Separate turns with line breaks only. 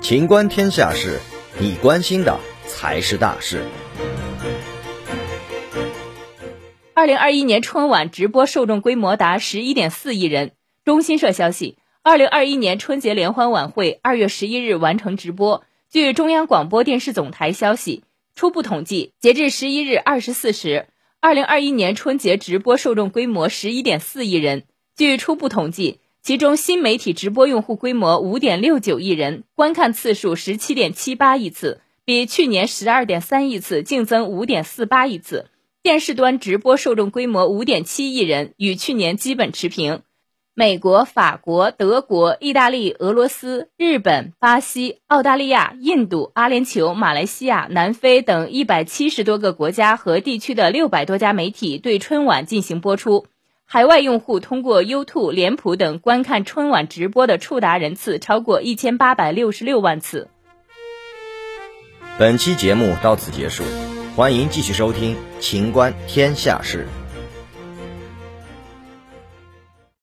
情观天下事，你关心的才是大事。
二零二一年春晚直播受众规模达十一点四亿人。中新社消息，二零二一年春节联欢晚会二月十一日完成直播。据中央广播电视总台消息，初步统计，截至十一日二十四时，二零二一年春节直播受众规模十一点四亿人。据初步统计，其中新媒体直播用户规模五点六九亿人，观看次数十七点七八亿次，比去年十二点三亿次净增五点四八亿次。电视端直播受众规模五点七亿人，与去年基本持平。美国、法国、德国、意大利、俄罗斯、日本、巴西、澳大利亚、印度、阿联酋、马来西亚、南非等一百七十多个国家和地区的六百多家媒体对春晚进行播出。海外用户通过 YouTube、脸谱等观看春晚直播的触达人次超过一千八百六十六万次。
本期节目到此结束。欢迎继续收听《秦观天下事》。